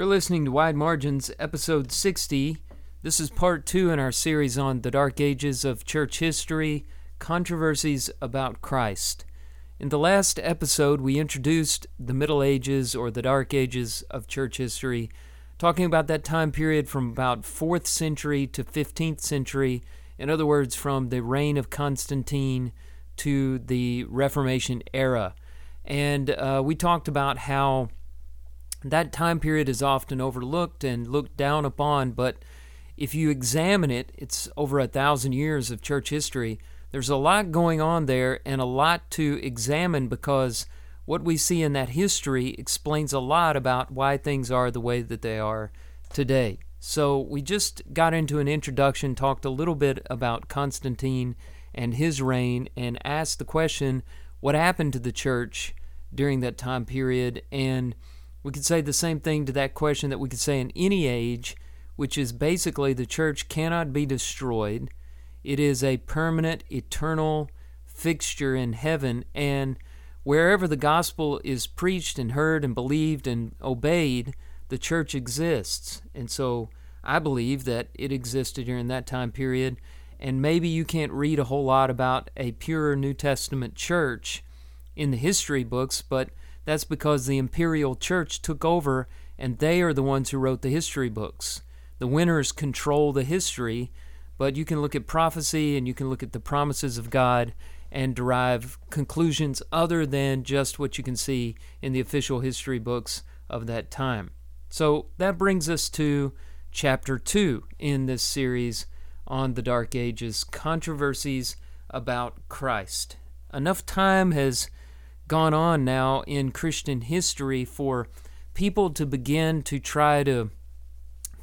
You're listening to Wide Margins, episode 60. This is part two in our series on the dark ages of church history, controversies about Christ. In the last episode, we introduced the Middle Ages or the Dark Ages of church history, talking about that time period from about 4th century to 15th century. In other words, from the reign of Constantine to the Reformation era. And uh, we talked about how that time period is often overlooked and looked down upon, but if you examine it, it's over a thousand years of church history. There's a lot going on there and a lot to examine because what we see in that history explains a lot about why things are the way that they are today. So, we just got into an introduction, talked a little bit about Constantine and his reign, and asked the question what happened to the church during that time period? And we could say the same thing to that question that we could say in any age, which is basically the church cannot be destroyed. It is a permanent, eternal fixture in heaven, and wherever the gospel is preached and heard and believed and obeyed, the church exists. And so I believe that it existed during that time period. And maybe you can't read a whole lot about a pure New Testament church in the history books, but that's because the imperial church took over and they are the ones who wrote the history books. The winners control the history, but you can look at prophecy and you can look at the promises of God and derive conclusions other than just what you can see in the official history books of that time. So that brings us to chapter 2 in this series on the Dark Ages controversies about Christ. Enough time has gone on now in Christian history for people to begin to try to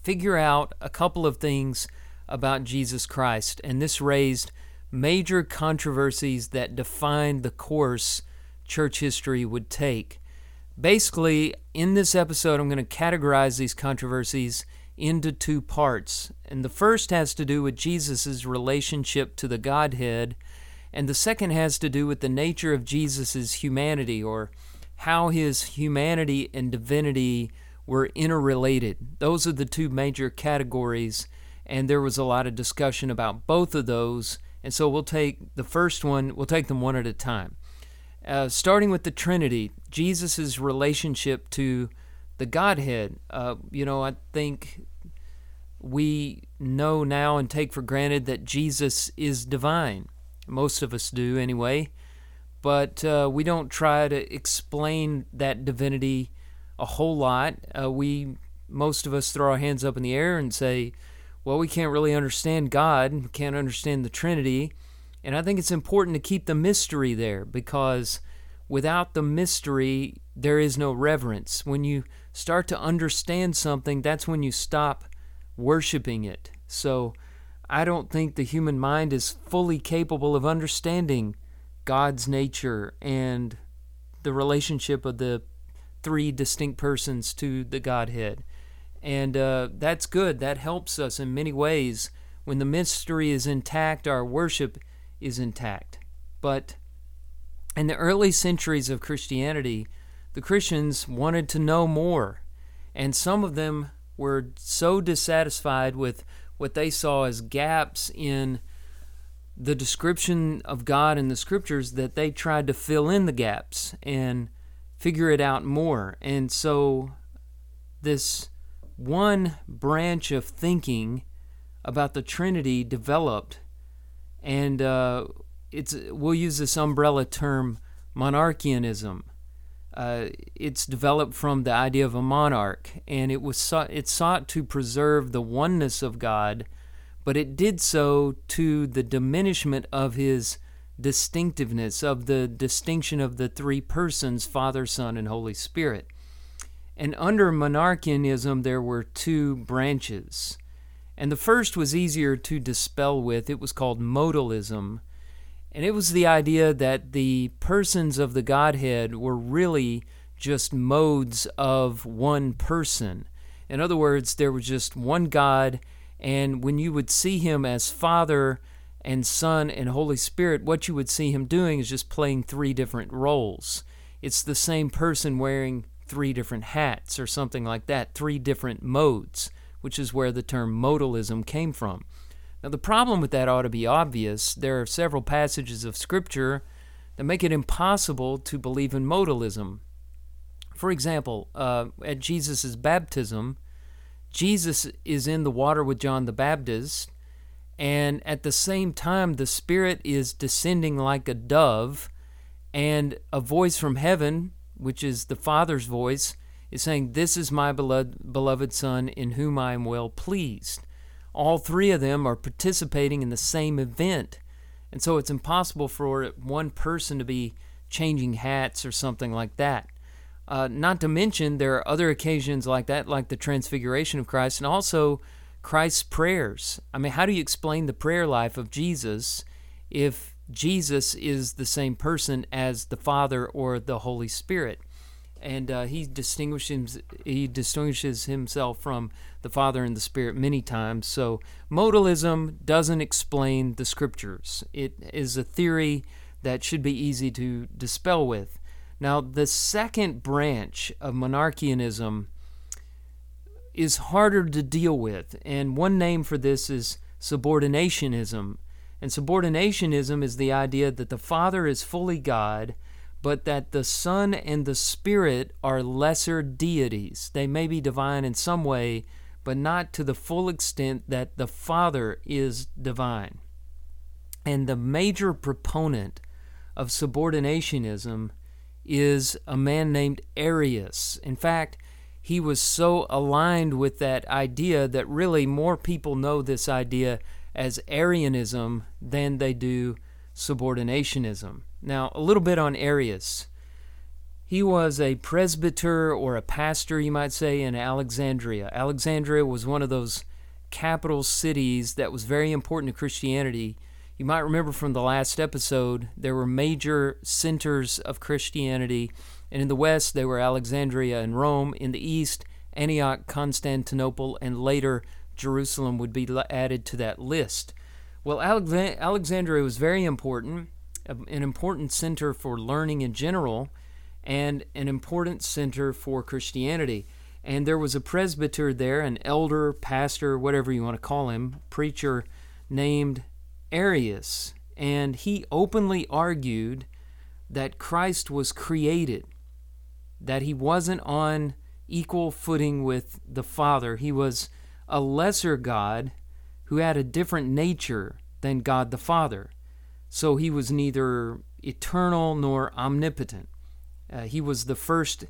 figure out a couple of things about Jesus Christ. And this raised major controversies that defined the course church history would take. Basically, in this episode, I'm going to categorize these controversies into two parts. And the first has to do with Jesus' relationship to the Godhead and the second has to do with the nature of Jesus' humanity or how his humanity and divinity were interrelated. Those are the two major categories, and there was a lot of discussion about both of those. And so we'll take the first one, we'll take them one at a time. Uh, starting with the Trinity, Jesus' relationship to the Godhead. Uh, you know, I think we know now and take for granted that Jesus is divine. Most of us do, anyway. But uh, we don't try to explain that divinity a whole lot. Uh, we, most of us, throw our hands up in the air and say, well, we can't really understand God, can't understand the Trinity. And I think it's important to keep the mystery there because without the mystery, there is no reverence. When you start to understand something, that's when you stop worshiping it. So I don't think the human mind is fully capable of understanding God's nature and the relationship of the three distinct persons to the Godhead. And uh, that's good. That helps us in many ways. When the mystery is intact, our worship is intact. But in the early centuries of Christianity, the Christians wanted to know more. And some of them were so dissatisfied with what they saw as gaps in the description of God in the scriptures that they tried to fill in the gaps and figure it out more. And so, this one branch of thinking about the Trinity developed, and uh, it's we'll use this umbrella term monarchianism. Uh, it's developed from the idea of a monarch, and it was sought, it sought to preserve the oneness of God, but it did so to the diminishment of His distinctiveness, of the distinction of the three persons, Father, Son, and Holy Spirit. And under monarchianism, there were two branches. And the first was easier to dispel with. It was called modalism. And it was the idea that the persons of the Godhead were really just modes of one person. In other words, there was just one God, and when you would see him as Father and Son and Holy Spirit, what you would see him doing is just playing three different roles. It's the same person wearing three different hats or something like that, three different modes, which is where the term modalism came from. Now, the problem with that ought to be obvious. There are several passages of Scripture that make it impossible to believe in modalism. For example, uh, at Jesus' baptism, Jesus is in the water with John the Baptist, and at the same time, the Spirit is descending like a dove, and a voice from heaven, which is the Father's voice, is saying, This is my beloved, beloved Son, in whom I am well pleased. All three of them are participating in the same event. And so it's impossible for one person to be changing hats or something like that. Uh, not to mention, there are other occasions like that, like the transfiguration of Christ, and also Christ's prayers. I mean, how do you explain the prayer life of Jesus if Jesus is the same person as the Father or the Holy Spirit? And uh, he distinguishes he distinguishes himself from the Father and the Spirit many times. So modalism doesn't explain the Scriptures. It is a theory that should be easy to dispel with. Now, the second branch of monarchianism is harder to deal with, and one name for this is subordinationism. And subordinationism is the idea that the Father is fully God, but that the Son and the Spirit are lesser deities. They may be divine in some way, but not to the full extent that the Father is divine. And the major proponent of subordinationism is a man named Arius. In fact, he was so aligned with that idea that really more people know this idea as Arianism than they do subordinationism. Now, a little bit on Arius. He was a presbyter or a pastor, you might say, in Alexandria. Alexandria was one of those capital cities that was very important to Christianity you might remember from the last episode, there were major centers of Christianity, and in the west, they were Alexandria and Rome. In the east, Antioch, Constantinople, and later Jerusalem would be added to that list. Well, Alexandria was very important, an important center for learning in general, and an important center for Christianity. And there was a presbyter there, an elder, pastor, whatever you want to call him, preacher named Arius, and he openly argued that Christ was created, that he wasn't on equal footing with the Father. He was a lesser God who had a different nature than God the Father. So he was neither eternal nor omnipotent. Uh, he was the first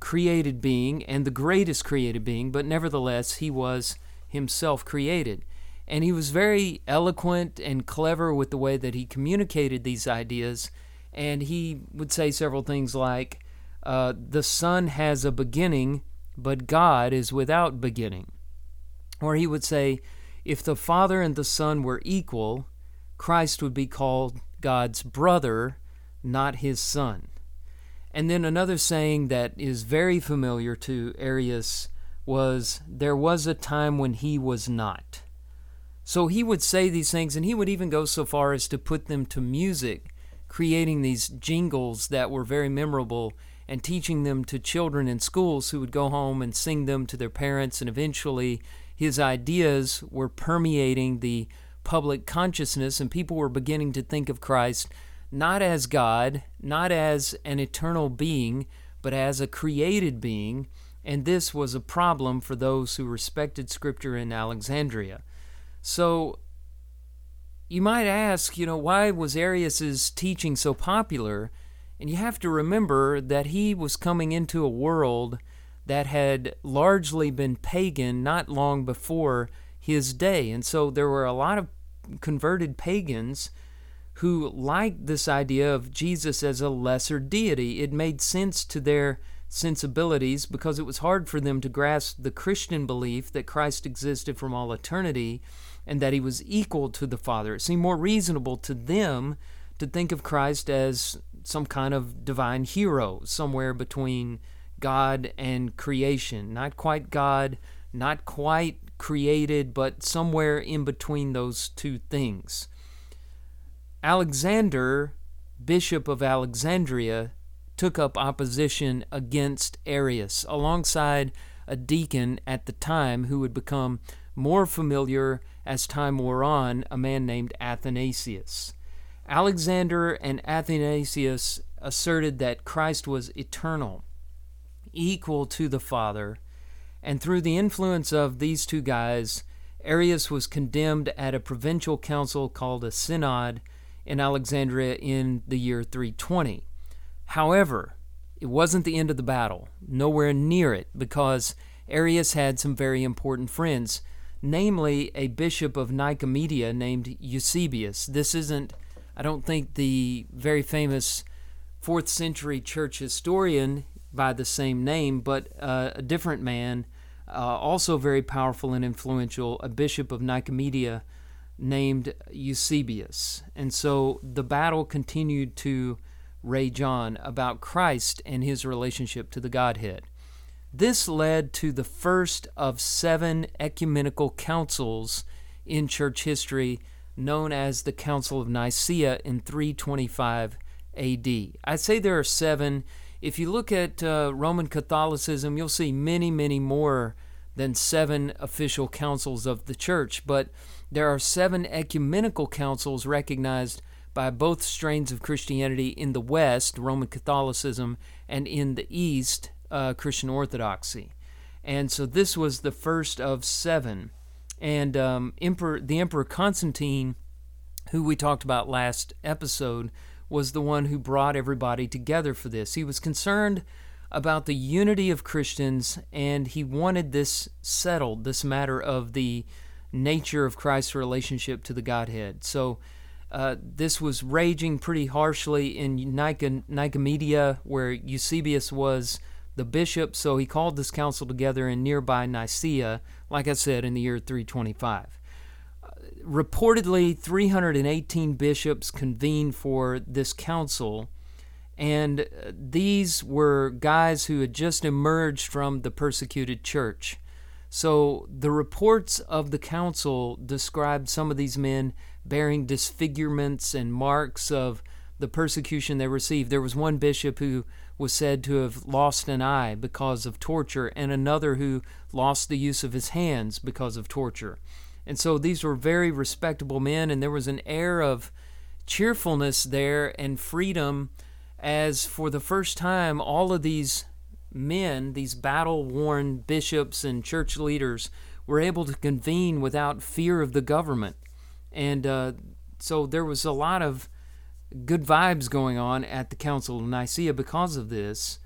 created being and the greatest created being, but nevertheless, he was himself created. And he was very eloquent and clever with the way that he communicated these ideas. And he would say several things like, uh, The Son has a beginning, but God is without beginning. Or he would say, If the Father and the Son were equal, Christ would be called God's brother, not his son. And then another saying that is very familiar to Arius was, There was a time when he was not. So he would say these things, and he would even go so far as to put them to music, creating these jingles that were very memorable and teaching them to children in schools who would go home and sing them to their parents. And eventually, his ideas were permeating the public consciousness, and people were beginning to think of Christ not as God, not as an eternal being, but as a created being. And this was a problem for those who respected Scripture in Alexandria. So you might ask, you know, why was Arius's teaching so popular? And you have to remember that he was coming into a world that had largely been pagan not long before his day. And so there were a lot of converted pagans who liked this idea of Jesus as a lesser deity. It made sense to their sensibilities because it was hard for them to grasp the Christian belief that Christ existed from all eternity and that he was equal to the Father. It seemed more reasonable to them to think of Christ as some kind of divine hero, somewhere between God and creation. Not quite God, not quite created, but somewhere in between those two things. Alexander, Bishop of Alexandria, took up opposition against Arius alongside a deacon at the time who would become more familiar as time wore on, a man named Athanasius. Alexander and Athanasius asserted that Christ was eternal, equal to the Father, and through the influence of these two guys, Arius was condemned at a provincial council called a synod in Alexandria in the year 320. However, it wasn't the end of the battle, nowhere near it, because Arius had some very important friends, namely a bishop of Nicomedia named Eusebius. This isn't, I don't think, the very famous fourth century church historian by the same name, but uh, a different man, uh, also very powerful and influential, a bishop of Nicomedia named Eusebius. And so the battle continued to rage on about Christ and his relationship to the Godhead. This led to the first of seven ecumenical councils in church history, known as the Council of Nicaea in 325 AD. I'd say there are seven. If you look at uh, Roman Catholicism, you'll see many, many more than seven official councils of the church, but there are seven ecumenical councils recognized by both strains of Christianity in the West, Roman Catholicism, and in the East, uh, Christian Orthodoxy. And so this was the first of seven. And um, Emperor, the Emperor Constantine, who we talked about last episode, was the one who brought everybody together for this. He was concerned about the unity of Christians, and he wanted this settled, this matter of the nature of Christ's relationship to the Godhead. So uh, this was raging pretty harshly in Nicomedia, where Eusebius was the bishop. So he called this council together in nearby Nicaea, like I said, in the year 325. Reportedly, 318 bishops convened for this council, and uh, these were guys who had just emerged from the persecuted church. So the reports of the council described some of these men bearing disfigurements and marks of the persecution they received. There was one bishop who was said to have lost an eye because of torture, and another who lost the use of his hands because of torture. And so these were very respectable men, and there was an air of cheerfulness there and freedom as for the first time all of these men, these battle worn bishops and church leaders, were able to convene without fear of the government. And uh, so there was a lot of good vibes going on at the Council of Nicaea because of this.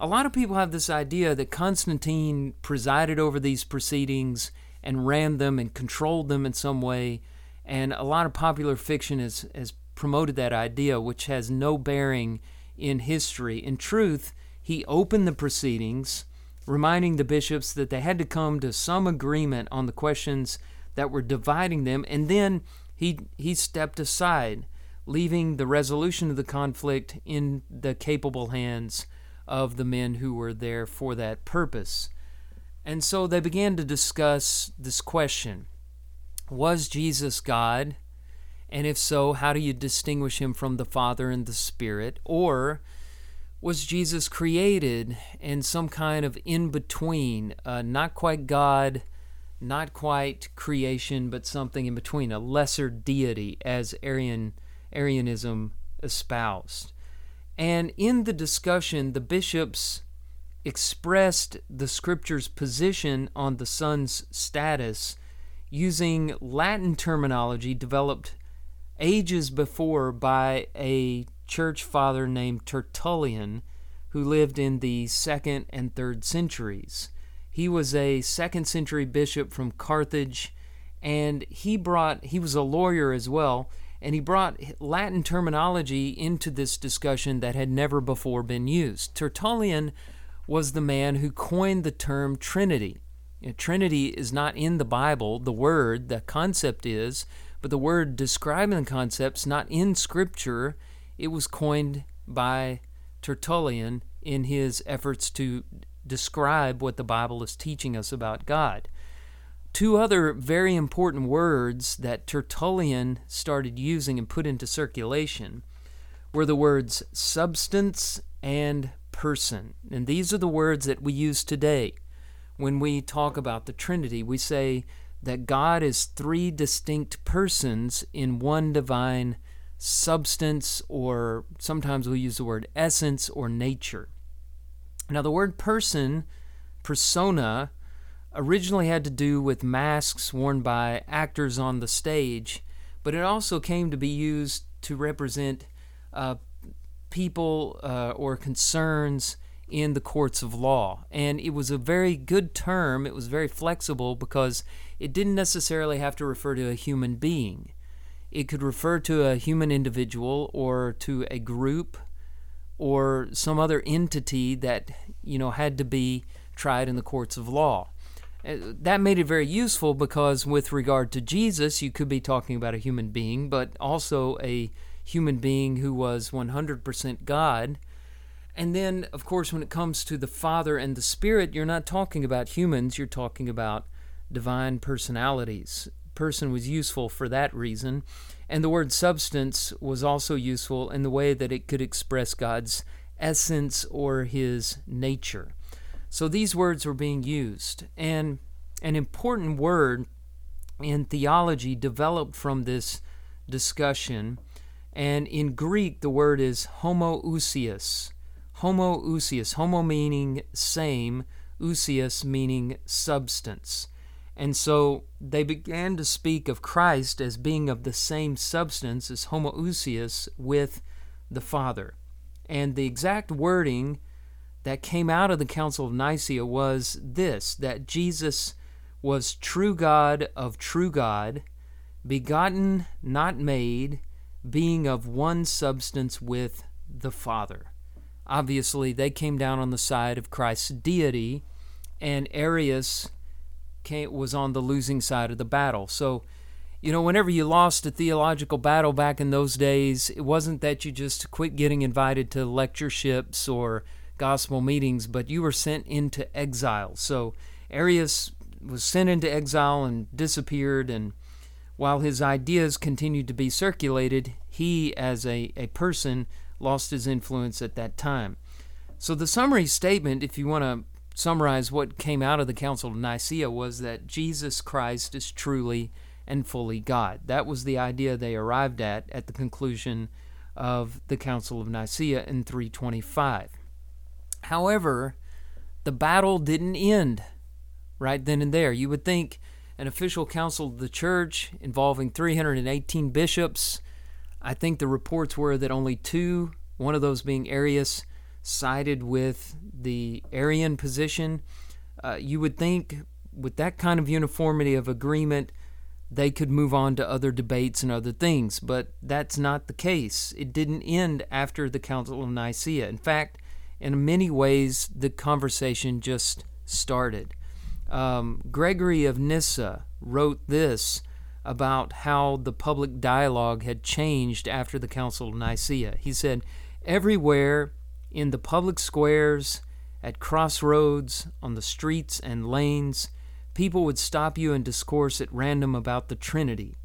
A lot of people have this idea that Constantine presided over these proceedings and ran them and controlled them in some way. And a lot of popular fiction has, has promoted that idea, which has no bearing in history. In truth, he opened the proceedings, reminding the bishops that they had to come to some agreement on the questions that were dividing them, and then he he stepped aside, leaving the resolution of the conflict in the capable hands of the men who were there for that purpose. And so they began to discuss this question Was Jesus God? And if so, how do you distinguish him from the Father and the Spirit? Or was Jesus created in some kind of in between, uh, not quite God, not quite creation, but something in between, a lesser deity, as Arian, Arianism espoused. And in the discussion, the bishops expressed the scripture's position on the Son's status using Latin terminology developed ages before by a church father named Tertullian who lived in the second and third centuries. He was a second century bishop from Carthage, and he brought, he was a lawyer as well, and he brought Latin terminology into this discussion that had never before been used. Tertullian was the man who coined the term Trinity. You know, Trinity is not in the Bible, the word, the concept is, but the word describing the concept's not in Scripture. It was coined by Tertullian in his efforts to describe what the Bible is teaching us about God. Two other very important words that Tertullian started using and put into circulation were the words substance and person. And these are the words that we use today when we talk about the Trinity. We say that God is three distinct persons in one divine substance, or sometimes we use the word essence or nature. Now, the word person, persona, originally had to do with masks worn by actors on the stage, but it also came to be used to represent uh, people uh, or concerns in the courts of law. And it was a very good term, it was very flexible because it didn't necessarily have to refer to a human being. It could refer to a human individual or to a group or some other entity that you know had to be tried in the courts of law. Uh, that made it very useful because with regard to Jesus, you could be talking about a human being, but also a human being who was 100% God. And then, of course, when it comes to the Father and the Spirit, you're not talking about humans, you're talking about divine personalities. Person was useful for that reason. And the word substance was also useful in the way that it could express God's essence or his nature. So these words were being used. And an important word in theology developed from this discussion. And in Greek, the word is homoousios. Homoousios. Homo meaning same, ousios meaning substance. And so they began to speak of Christ as being of the same substance as homoousios with the Father. And the exact wording that came out of the Council of Nicaea was this that Jesus was true God of true God, begotten, not made, being of one substance with the Father. Obviously, they came down on the side of Christ's deity, and Arius came, was on the losing side of the battle. So, you know, whenever you lost a theological battle back in those days, it wasn't that you just quit getting invited to lectureships or gospel meetings, but you were sent into exile. So, Arius was sent into exile and disappeared, and while his ideas continued to be circulated, he, as a, a person, lost his influence at that time. So, the summary statement, if you want to summarize what came out of the Council of Nicaea was that Jesus Christ is truly and fully God. That was the idea they arrived at at the conclusion of the Council of Nicaea in 325. However, the battle didn't end right then and there. You would think an official council of the church involving 318 bishops, I think the reports were that only two, one of those being Arius, sided with the Arian position. Uh, you would think with that kind of uniformity of agreement, they could move on to other debates and other things, but that's not the case. It didn't end after the Council of Nicaea. In fact, in many ways, the conversation just started. Um, Gregory of Nyssa wrote this about how the public dialogue had changed after the Council of Nicaea. He said, Everywhere in the public squares, at crossroads, on the streets and lanes, people would stop you and discourse at random about the Trinity.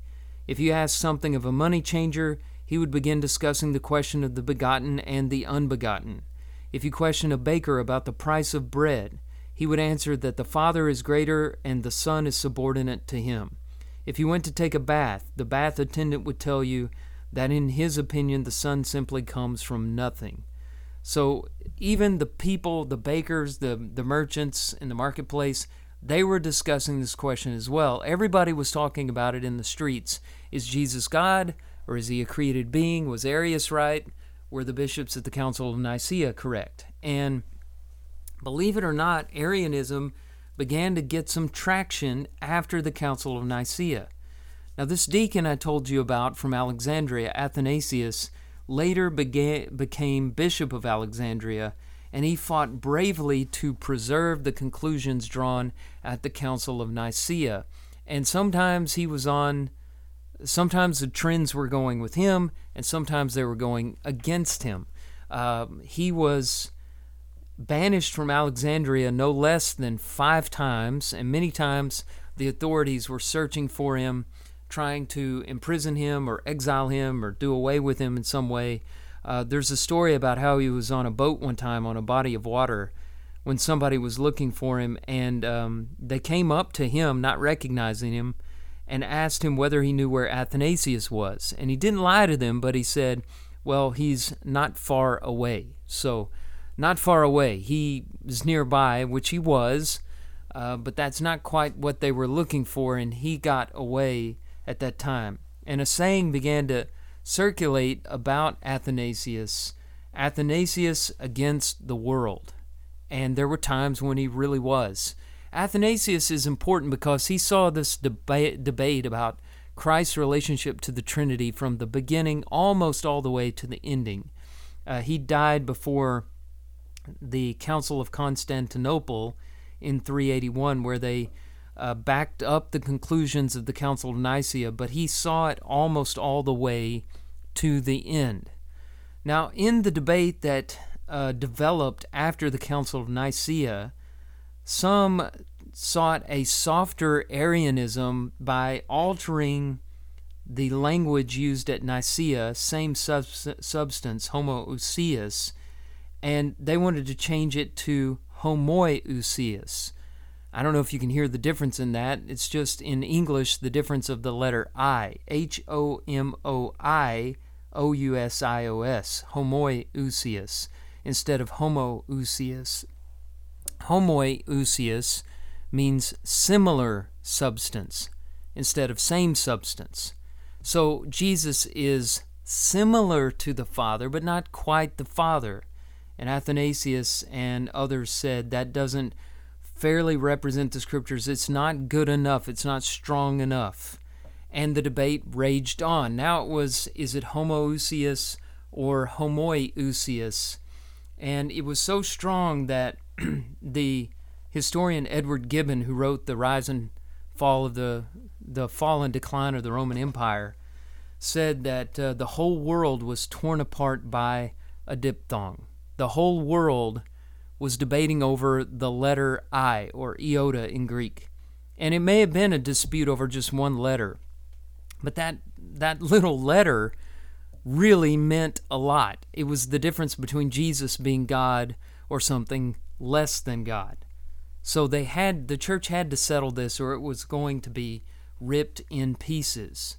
If you asked something of a money changer, he would begin discussing the question of the begotten and the unbegotten. If you questioned a baker about the price of bread, he would answer that the Father is greater and the Son is subordinate to him. If you went to take a bath, the bath attendant would tell you that in his opinion the Son simply comes from nothing. So even the people, the bakers, the, the merchants in the marketplace, they were discussing this question as well. Everybody was talking about it in the streets. Is Jesus God or is he a created being? Was Arius right? Were the bishops at the Council of Nicaea correct? And believe it or not, Arianism began to get some traction after the Council of Nicaea. Now, this deacon I told you about from Alexandria, Athanasius, later became Bishop of Alexandria, and he fought bravely to preserve the conclusions drawn at the Council of Nicaea. And sometimes he was on, sometimes the trends were going with him, and sometimes they were going against him. Um, he was banished from Alexandria no less than five times, and many times the authorities were searching for him trying to imprison him or exile him or do away with him in some way. Uh, there's a story about how he was on a boat one time on a body of water when somebody was looking for him, and um, they came up to him, not recognizing him, and asked him whether he knew where Athanasius was. And he didn't lie to them, but he said, Well, he's not far away. So, not far away. He is nearby, which he was, uh, but that's not quite what they were looking for, and he got away at that time. And a saying began to circulate about Athanasius Athanasius against the world. And there were times when he really was. Athanasius is important because he saw this deba- debate about Christ's relationship to the Trinity from the beginning almost all the way to the ending. Uh, he died before the Council of Constantinople in 381, where they uh, backed up the conclusions of the Council of Nicaea, but he saw it almost all the way to the end. Now, in the debate that uh, developed after the Council of Nicaea, some sought a softer Arianism by altering the language used at Nicaea, same sub- substance, homoousios, and they wanted to change it to homoiousios. I don't know if you can hear the difference in that. It's just in English the difference of the letter I. H O M O I O U S I O S. Homoiousios instead of homoousios. Homoiousios means similar substance instead of same substance. So Jesus is similar to the Father, but not quite the Father. And Athanasius and others said that doesn't fairly represent the scriptures. It's not good enough, it's not strong enough. And the debate raged on. Now it was is it homoousios or homoiousios? And it was so strong that the historian Edward Gibbon, who wrote The Rise and Fall of the, the Fall and Decline of the Roman Empire, said that uh, the whole world was torn apart by a diphthong the whole world was debating over the letter I, or iota in Greek. And it may have been a dispute over just one letter, but that, that little letter really meant a lot. It was the difference between Jesus being God or something less than God. So they had the church had to settle this or it was going to be ripped in pieces.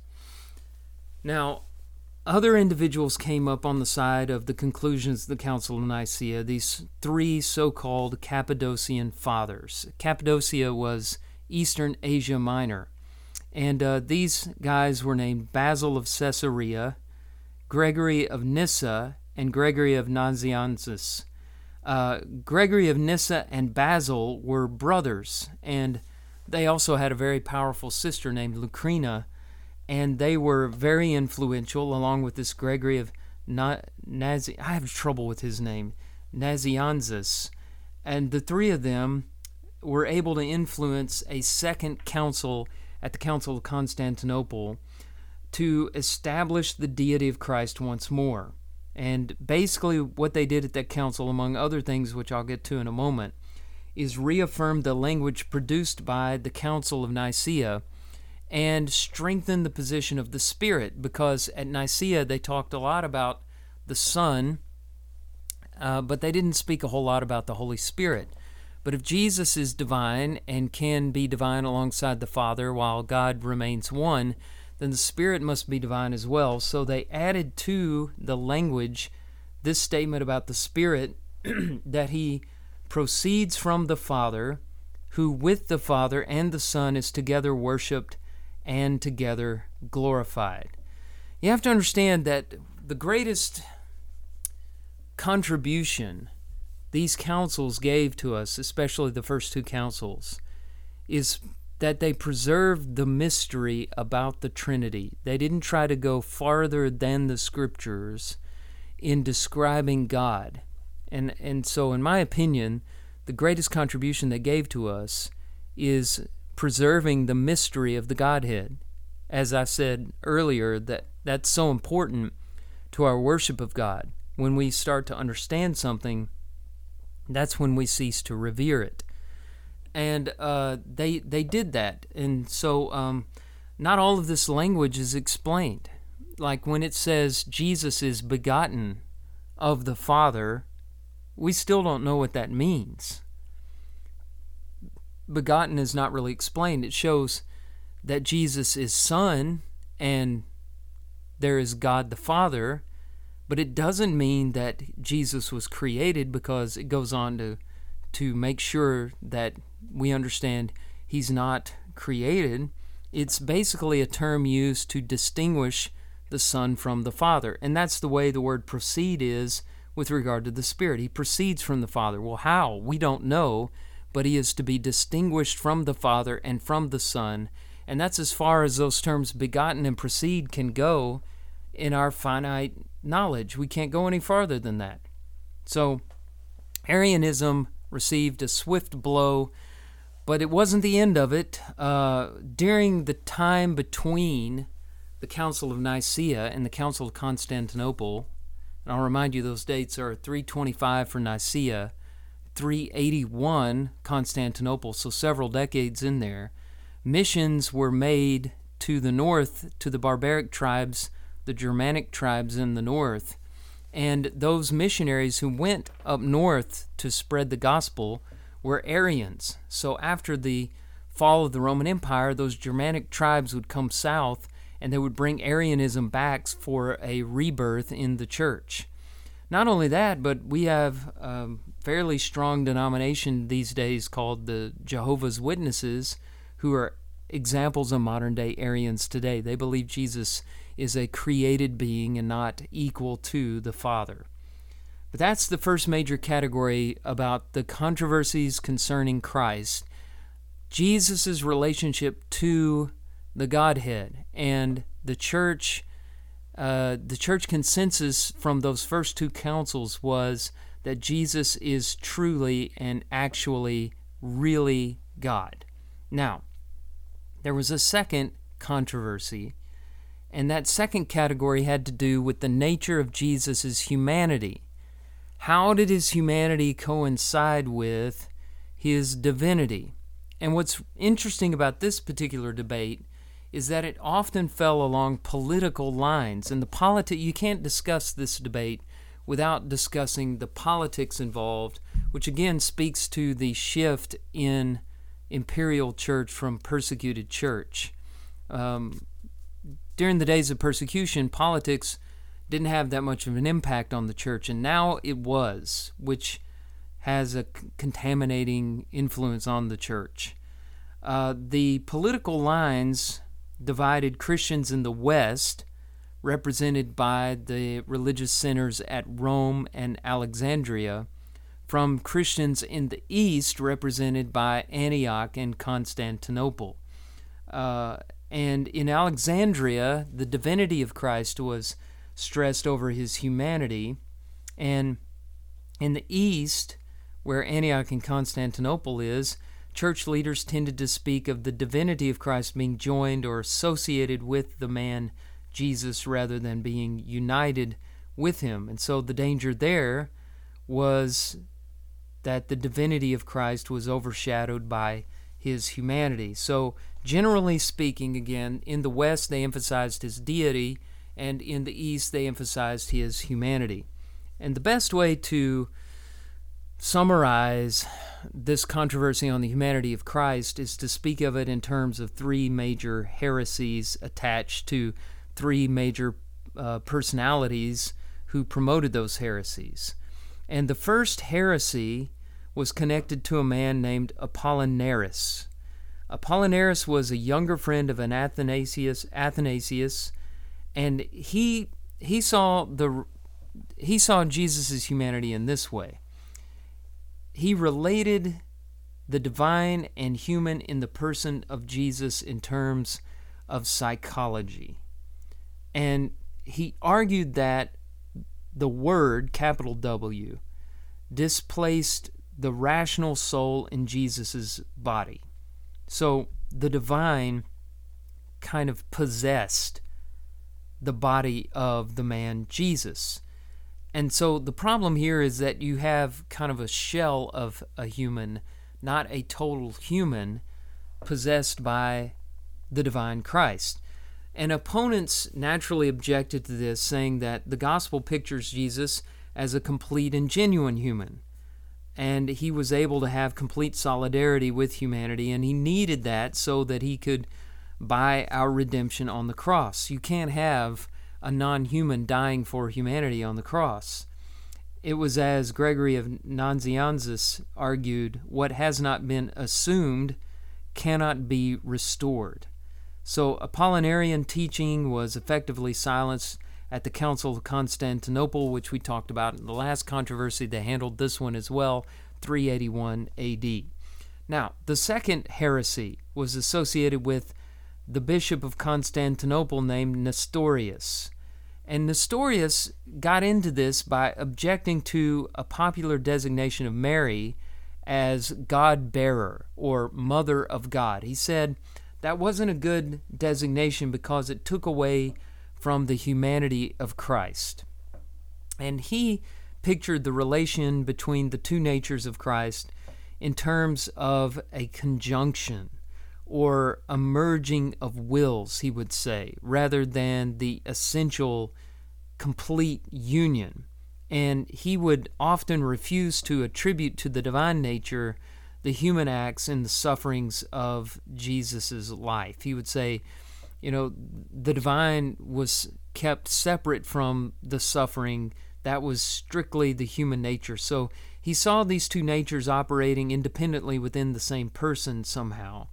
Now, other individuals came up on the side of the conclusions of the Council of Nicaea, these three so called Cappadocian fathers. Cappadocia was Eastern Asia Minor. And uh, these guys were named Basil of Caesarea, Gregory of Nyssa, and Gregory of Nazianzus. Uh, Gregory of Nyssa and Basil were brothers, and they also had a very powerful sister named Macrina and they were very influential, along with this Gregory of Nazi. I have trouble with his name, Nazianzus, and the three of them were able to influence a second council at the Council of Constantinople to establish the deity of Christ once more. And basically, what they did at that council, among other things, which I'll get to in a moment, is reaffirm the language produced by the Council of Nicaea and strengthen the position of the Spirit because at Nicaea they talked a lot about the Son, uh, but they didn't speak a whole lot about the Holy Spirit. But if Jesus is divine and can be divine alongside the Father while God remains one, then the Spirit must be divine as well. So they added to the language this statement about the Spirit that he proceeds from the Father, who with the Father and the Son is together worshiped and together glorified. You have to understand that the greatest contribution these councils gave to us, especially the first two councils, is that they preserved the mystery about the Trinity. They didn't try to go farther than the scriptures in describing God. And and so in my opinion, the greatest contribution they gave to us is preserving the mystery of the Godhead. As I said earlier, that that's so important to our worship of God. When we start to understand something, that's when we cease to revere it. And uh, they they did that, and so um, not all of this language is explained. Like when it says Jesus is begotten of the Father, we still don't know what that means. Begotten is not really explained. It shows that Jesus is Son and there is God the Father, but it doesn't mean that Jesus was created because it goes on to to make sure that we understand he's not created. It's basically a term used to distinguish the Son from the Father. And that's the way the word proceed is with regard to the Spirit. He proceeds from the Father. Well, how? We don't know, but he is to be distinguished from the Father and from the Son. And that's as far as those terms begotten and proceed can go in our finite knowledge. We can't go any farther than that. So, Arianism received a swift blow, but it wasn't the end of it. Uh, during the time between the Council of Nicaea and the Council of Constantinople, and I'll remind you those dates are 325 for Nicaea, 381 Constantinople, so several decades in there. Missions were made to the north to the barbaric tribes, the Germanic tribes in the north, and those missionaries who went up north to spread the gospel were Arians. So after the fall of the Roman Empire, those Germanic tribes would come south and they would bring Arianism back for a rebirth in the church. Not only that, but we have a fairly strong denomination these days called the Jehovah's Witnesses, who are examples of modern day Arians today. They believe Jesus is a created being and not equal to the Father. But that's the first major category about the controversies concerning Christ. Jesus' relationship to the Godhead and the church. Uh, the church consensus from those first two councils was that Jesus is truly and actually really God. Now, there was a second controversy and that second category had to do with the nature of Jesus' humanity. How did his humanity coincide with his divinity? And what's interesting about this particular debate is that it often fell along political lines. And the politi- you can't discuss this debate without discussing the politics involved, which again speaks to the shift in imperial church from persecuted church. Um, during the days of persecution, politics didn't have that much of an impact on the church, and now it was, which has a contaminating influence on the church. Uh, the political lines divided Christians in the West, represented by the religious centers at Rome and Alexandria, from Christians in the East, represented by Antioch and Constantinople. Uh, and in Alexandria, the divinity of Christ was stressed over his humanity. And in the East, where Antioch and Constantinople is, church leaders tended to speak of the divinity of Christ being joined or associated with the man Jesus rather than being united with him. And so the danger there was that the divinity of Christ was overshadowed by his humanity. So Generally speaking, again, in the West they emphasized his deity, and in the East they emphasized his humanity. And the best way to summarize this controversy on the humanity of Christ is to speak of it in terms of three major heresies attached to three major uh, personalities who promoted those heresies. And the first heresy was connected to a man named Apollinaris. Apollinaris was a younger friend of an Athanasius, Athanasius, and he he saw the he saw Jesus' humanity in this way. He related the divine and human in the person of Jesus in terms of psychology. And he argued that the word, capital W, displaced the rational soul in Jesus' body. So the divine kind of possessed the body of the man Jesus. And so the problem here is that you have kind of a shell of a human, not a total human, possessed by the divine Christ. And opponents naturally objected to this, saying that the gospel pictures Jesus as a complete and genuine human. And he was able to have complete solidarity with humanity, and he needed that so that he could buy our redemption on the cross. You can't have a non human dying for humanity on the cross. It was as Gregory of Nazianzus argued what has not been assumed cannot be restored. So Apollinarian teaching was effectively silenced at the Council of Constantinople, which we talked about in the last controversy. They handled this one as well, 381 AD. Now, the second heresy was associated with the bishop of Constantinople named Nestorius. And Nestorius got into this by objecting to a popular designation of Mary as God bearer or mother of God. He said that wasn't a good designation because it took away from the humanity of Christ. And he pictured the relation between the two natures of Christ in terms of a conjunction or a merging of wills, he would say, rather than the essential complete union. And he would often refuse to attribute to the divine nature the human acts and the sufferings of Jesus's life. He would say, you know, the divine was kept separate from the suffering. That was strictly the human nature. So he saw these two natures operating independently within the same person somehow.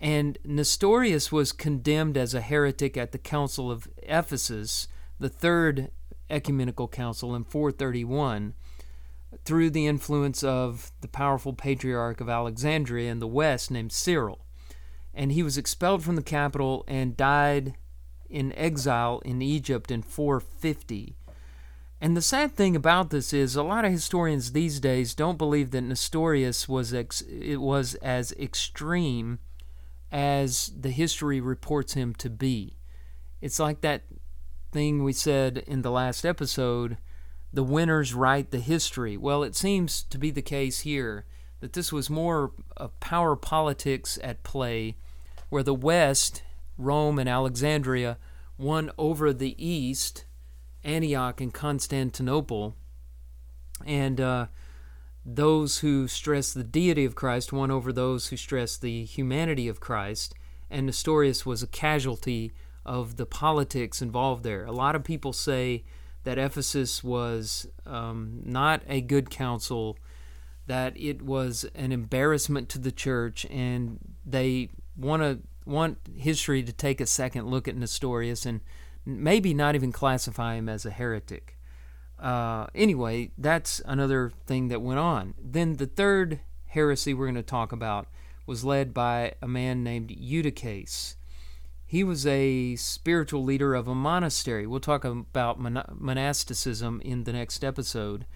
And Nestorius was condemned as a heretic at the Council of Ephesus, the third ecumenical council in 431, through the influence of the powerful patriarch of Alexandria in the west named Cyril and he was expelled from the capital and died in exile in Egypt in 450. And the sad thing about this is a lot of historians these days don't believe that Nestorius was ex- it was as extreme as the history reports him to be. It's like that thing we said in the last episode, the winners write the history. Well, it seems to be the case here that this was more of power politics at play where the West, Rome and Alexandria, won over the East, Antioch and Constantinople, and uh, those who stress the deity of Christ won over those who stress the humanity of Christ, and Nestorius was a casualty of the politics involved there. A lot of people say that Ephesus was um, not a good council, that it was an embarrassment to the church, and they want to want history to take a second look at Nestorius and maybe not even classify him as a heretic. Uh, anyway, that's another thing that went on. Then the third heresy we're going to talk about was led by a man named Eutyches. He was a spiritual leader of a monastery. We'll talk about monasticism in the next episode.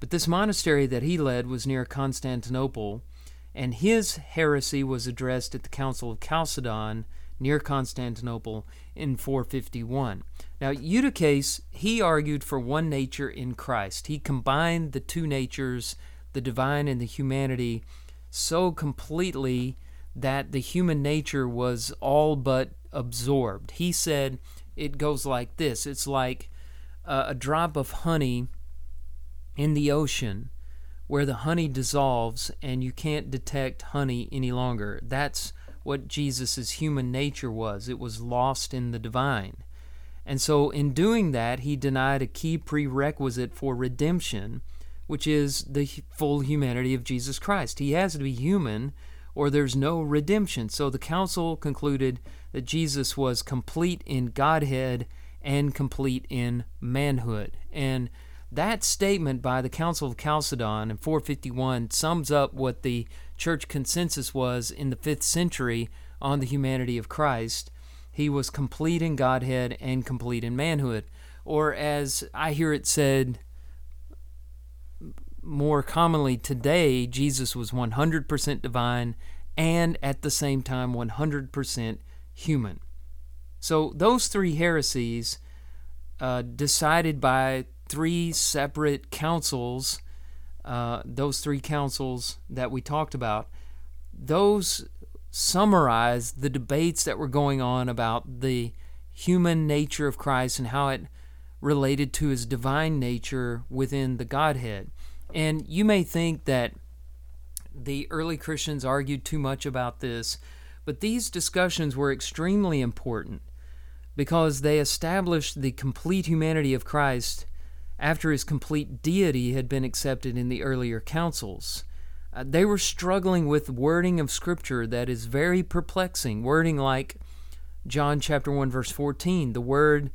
But this monastery that he led was near Constantinople and his heresy was addressed at the Council of Chalcedon near Constantinople in 451. Now, Eutyches, he argued for one nature in Christ. He combined the two natures, the divine and the humanity, so completely that the human nature was all but absorbed. He said it goes like this it's like a, a drop of honey in the ocean where the honey dissolves and you can't detect honey any longer. That's what Jesus' human nature was. It was lost in the divine. And so, in doing that, he denied a key prerequisite for redemption, which is the full humanity of Jesus Christ. He has to be human, or there's no redemption. So, the council concluded that Jesus was complete in Godhead and complete in manhood. And that statement by the Council of Chalcedon in 451 sums up what the church consensus was in the 5th century on the humanity of Christ. He was complete in Godhead and complete in manhood. Or, as I hear it said more commonly today, Jesus was 100% divine and at the same time 100% human. So, those three heresies, uh, decided by three separate councils, uh, those three councils that we talked about, those summarize the debates that were going on about the human nature of Christ and how it related to his divine nature within the Godhead. And you may think that the early Christians argued too much about this, but these discussions were extremely important because they established the complete humanity of Christ after his complete deity had been accepted in the earlier councils. Uh, they were struggling with wording of Scripture that is very perplexing, wording like John chapter 1 verse 14, the word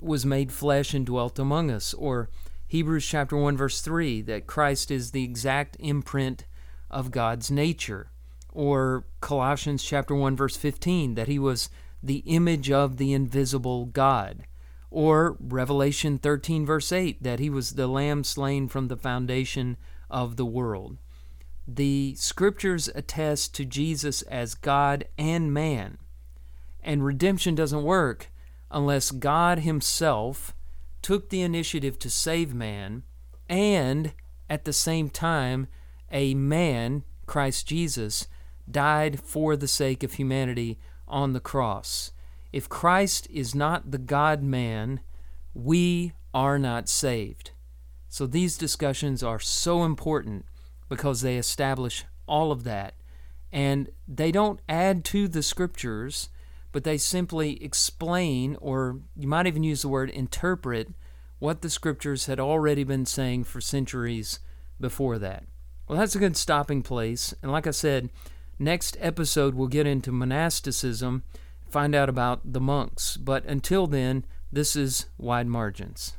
was made flesh and dwelt among us, or Hebrews chapter 1 verse 3 that Christ is the exact imprint of God's nature, or Colossians chapter 1 verse 15 that he was the image of the invisible God, or Revelation 13 verse 8 that he was the lamb slain from the foundation of the world. The scriptures attest to Jesus as God and man. And redemption doesn't work unless God Himself took the initiative to save man and at the same time a man, Christ Jesus, died for the sake of humanity on the cross. If Christ is not the God man, we are not saved. So these discussions are so important because they establish all of that. And they don't add to the scriptures, but they simply explain, or you might even use the word interpret, what the scriptures had already been saying for centuries before that. Well, that's a good stopping place. And like I said, next episode we'll get into monasticism, find out about the monks. But until then, this is Wide Margins.